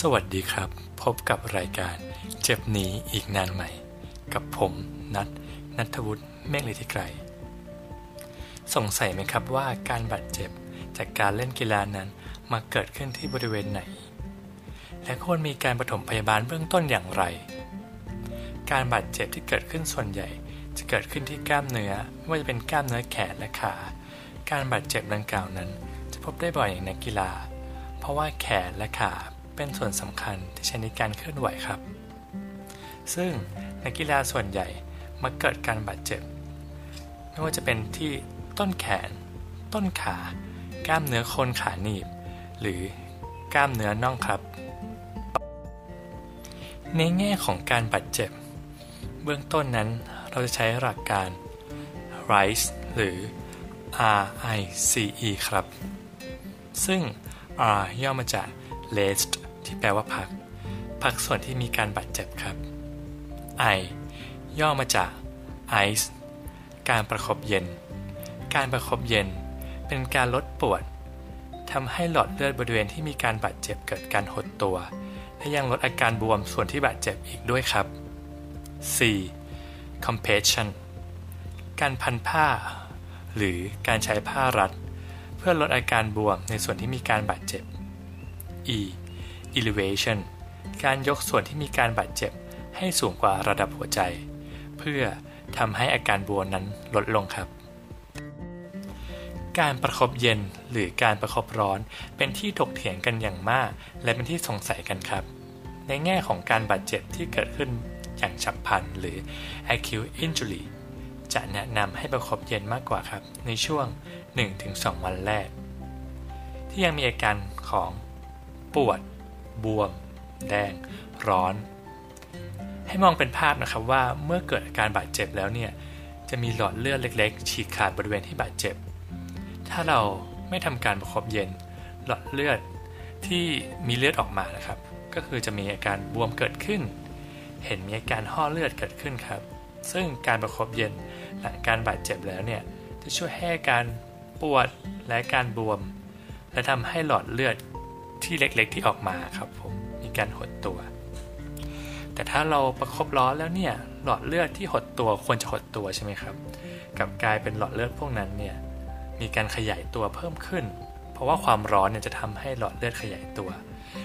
สวัสดีครับ พบกับรายการเจ็บหนีอีกนานใหม่ กับผมนัทนัทวุฒิเมฆฤทธิไกรสงสัยไหมครับว่าการบาดเจ็บจากการเล่นกีฬานั้นมาเกิดขึ้นที่บริเวณไหน และควรมีการปฐมพยาบาลเบื้องต้นอย่างไร การบาดเจ็บที่เกิดขึ้นส่วนใหญ่ จะเกิดขึ้นที่กล้ามเนื้อไม่ว่าจะเป็นกล้ามเนื้อแขนและขา การบาดเจ็บดังกล่าวนั้น จะพบได้บ่อยอย่างนักกีฬา เพราะว่าแขนและขา เป็นส่วนสำคัญที่ใช้ในการเคลื่อนไหวครับ ซึ่งนักกีฬาส่วนใหญ่มาเกิดการบาดเจ็บ ไม่ว่าจะเป็นที่ต้นแขน ต้นขา กล้ามเนื้อโคนขาหนีบ หรือกล้ามเนื้อน่องครับ ในแง่ของการบาดเจ็บ เบื้องต้นนั้นเราจะใช้หลักการ RICE หรือ RICE ครับ ซึ่ง R ย่อมาจาก rest ที่แปลว่าพัก พักส่วนที่มีการบาดเจ็บครับ I ย่อมาจาก ice การประคบเย็น การประคบเย็น เป็นการลดปวดทำให้หลอดเลือดบริเวณที่มีการบาดเจ็บเกิดการหดตัว และยังลดอาการบวมส่วนที่บาดเจ็บอีกด้วยครับ C compression การพันผ้า หรือการใช้ผ้ารัด เพื่อลดอาการบวมในส่วนที่มีการบาดเจ็บ E elevation การยกส่วนที่มีการบาดเจ็บให้สูงกว่าระดับหัวใจ เพื่อทำให้อาการบวมนั้นลดลงครับ การประคบเย็นหรือการประคบร้อนเป็นที่ถกเถียงกันอย่างมาก และเป็นที่สงสัยกันครับ ในแง่ของการบาดเจ็บที่เกิดขึ้นอย่างฉับพลันหรือ acute injury จะแนะนำให้ประคบเย็นมากกว่าครับ ในช่วง 1-2 วันแรก ที่ยังมีอาการของปวด บวม แดง ร้อน ให้มองเป็นภาพนะครับว่าเมื่อเกิดอาการบาดเจ็บแล้วเนี่ยจะมีหลอดเลือดเล็ก ๆ ฉีกขาดบริเวณที่บาดเจ็บ ถ้าเราไม่ทำการประคบเย็น หลอดเลือดที่มีเลือดออกมานะครับ ก็คือจะมีอาการบวมเกิดขึ้น เห็นมีอาการห่อเลือดเกิดขึ้นครับ ซึ่งการประคบเย็นหลังการบาดเจ็บแล้วเนี่ยจะช่วยให้การปวดและการบวม และทำให้หลอดเลือด ที่เล็กๆที่ออกมาครับผมมีการหดตัว แต่ถ้าเราประคบร้อนแล้วเนี่ยหลอดเลือดที่หดตัวควรจะหดตัวใช่ไหมครับกับกลายเป็นหลอดเลือดพวกนั้นเนี่ยมีการขยายตัวเพิ่มขึ้น เพราะว่าความร้อนเนี่ยจะทำให้หลอดเลือดขยายตัว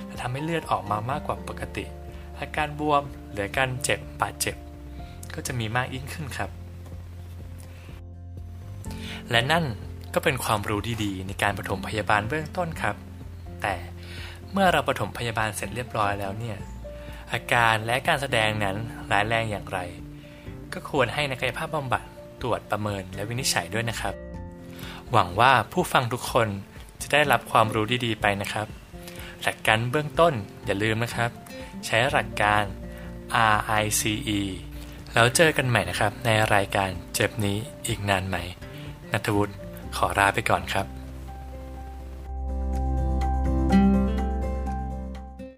และทำให้เลือดออกมามากกว่าปกติ อาการบวมหรือการเจ็บบาดเจ็บ ก็จะมีมากยิ่งขึ้นครับ และนั่นก็เป็นความรู้ดีๆ ในการปฐมพยาบาลเบื้องต้นครับ แต่เมื่อเราปฐมพยาบาลเสร็จเรียบร้อยแล้วเนี่ย อาการและการแสดงนั้นร้ายแรงอย่างไร ก็ควรให้นักกายภาพบำบัดตรวจประเมินและวินิจฉัยด้วยนะครับ หวังว่าผู้ฟังทุกคนจะได้รับความรู้ดีๆไปนะครับ หลักการเบื้องต้นอย่าลืมนะครับ ใช้หลักการ RICE แล้วเจอกันใหม่นะครับในรายการเจ็บนี้อีกนานไหมนัทวุฒิขอลาไปก่อนครับ